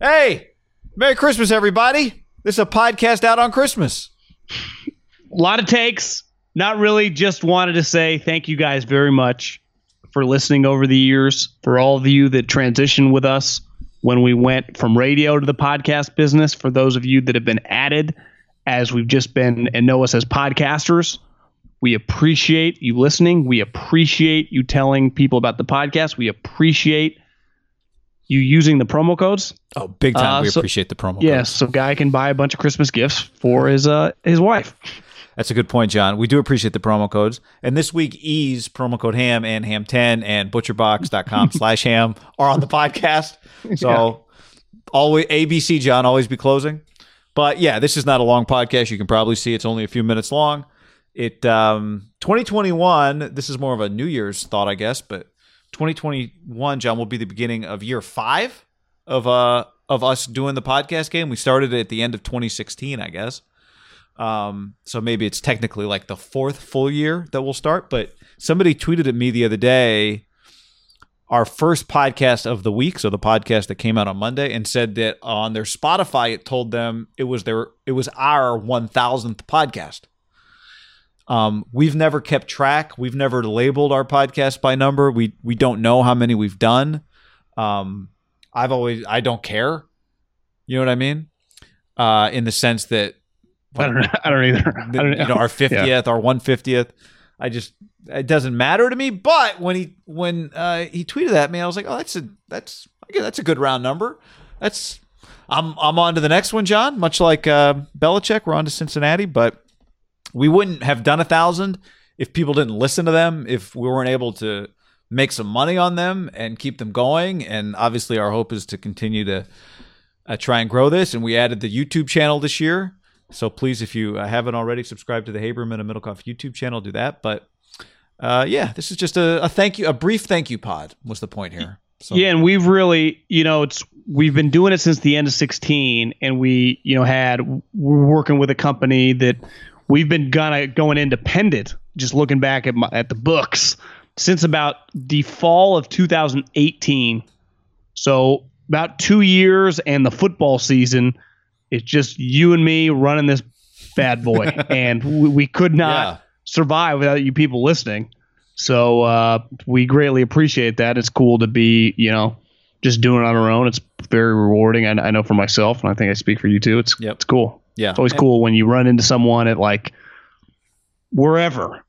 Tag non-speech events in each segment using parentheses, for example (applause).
Hey, Merry Christmas, everybody. This is a podcast out on Christmas. A lot of takes. Not really. Just wanted to say thank you guys very much for listening over the years. For all of you that transitioned with us when we went from radio to the podcast business. For those of you that have been added as we've just been and know us as podcasters, we appreciate you listening. We appreciate you telling people about the podcast. We appreciate you using the promo codes. Oh, big time. Uh, we so- appreciate the promo. Codes. Yes, codes. so guy can buy a bunch of Christmas gifts for his uh his wife. That's a good point, John. We do appreciate the promo codes. And this week, Ease, promo code HAM and HAM10 and butcherbox.com (laughs) slash ham are on the podcast. (laughs) So always ABC, John, always be closing. But yeah, this is not a long podcast. You can probably see it's only a few minutes long. It um 2021, this is more of a New Year's thought, I guess, but 2021, John, will be the beginning of year five of uh of us doing the podcast game. We started it at the end of 2016, I guess. Um, so maybe it's technically like the fourth full year that we'll start. But somebody tweeted at me the other day our first podcast of the week, so the podcast that came out on Monday, and said that on their Spotify it told them it was their it was our one thousandth podcast. Um, we've never kept track. We've never labeled our podcast by number. We we don't know how many we've done. Um, I've always I don't care. You know what I mean? Uh, in the sense that I don't know. (laughs) I don't either. I don't you know our (laughs) 50th our 150th i just it doesn't matter to me but when he when uh he tweeted at me i was like oh that's a that's I guess that's a good round number that's i'm i'm on to the next one john much like uh Belichick we're on to cincinnati but we wouldn't have done a thousand if people didn't listen to them if we weren't able to make some money on them and keep them going and obviously our hope is to continue to uh, try and grow this and we added the youtube channel this year so please, if you uh, haven't already, subscribe to the Haberman and Middlekauff YouTube channel. Do that. But uh, yeah, this is just a, a thank you, a brief thank you pod was the point here. So Yeah, and we've really, you know, it's we've been doing it since the end of 16 and we, you know, had we're working with a company that we've been gonna going independent just looking back at my, at the books since about the fall of 2018. So, about 2 years and the football season it's just you and me running this bad boy (laughs) and we, we could not Yeah. survive without you people listening. So uh, we greatly appreciate that. It's cool to be, you know, just doing it on our own. It's very rewarding. I, I know for myself, and I think I speak for you too. It's Yep. it's cool. Yeah, It's always cool when you run into someone at like wherever,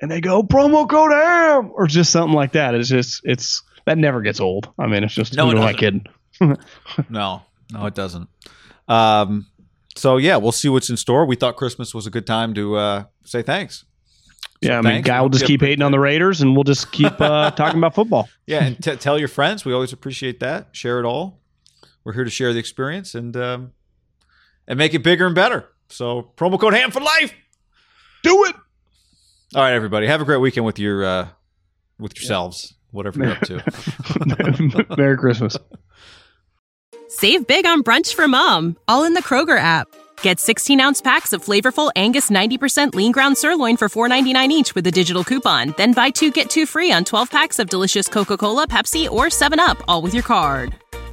and they go promo code AM or just something like that. It's just it's that never gets old. I mean, it's just No, who it am I doesn't. kidding? (laughs) No, no, it doesn't. Um, so yeah, we'll see what's in store. We thought Christmas was a good time to uh, say thanks. Yeah, I mean, thanks. guy will just keep hating on the Raiders, and we'll just keep uh, (laughs) talking about football. Yeah, and t- tell your friends. We always appreciate that. Share it all. We're here to share the experience and um, and make it bigger and better. So promo code Ham for life. Do it. All right, everybody. Have a great weekend with your uh, with yourselves. whatever you're up to. (laughs) Merry Christmas. Save big on brunch for mom, all in the Kroger app. Get 16 ounce packs of flavorful Angus 90% lean ground sirloin for $4.99 each with a digital coupon. Then buy two get two free on 12 packs of delicious Coca Cola, Pepsi, or 7UP, all with your card.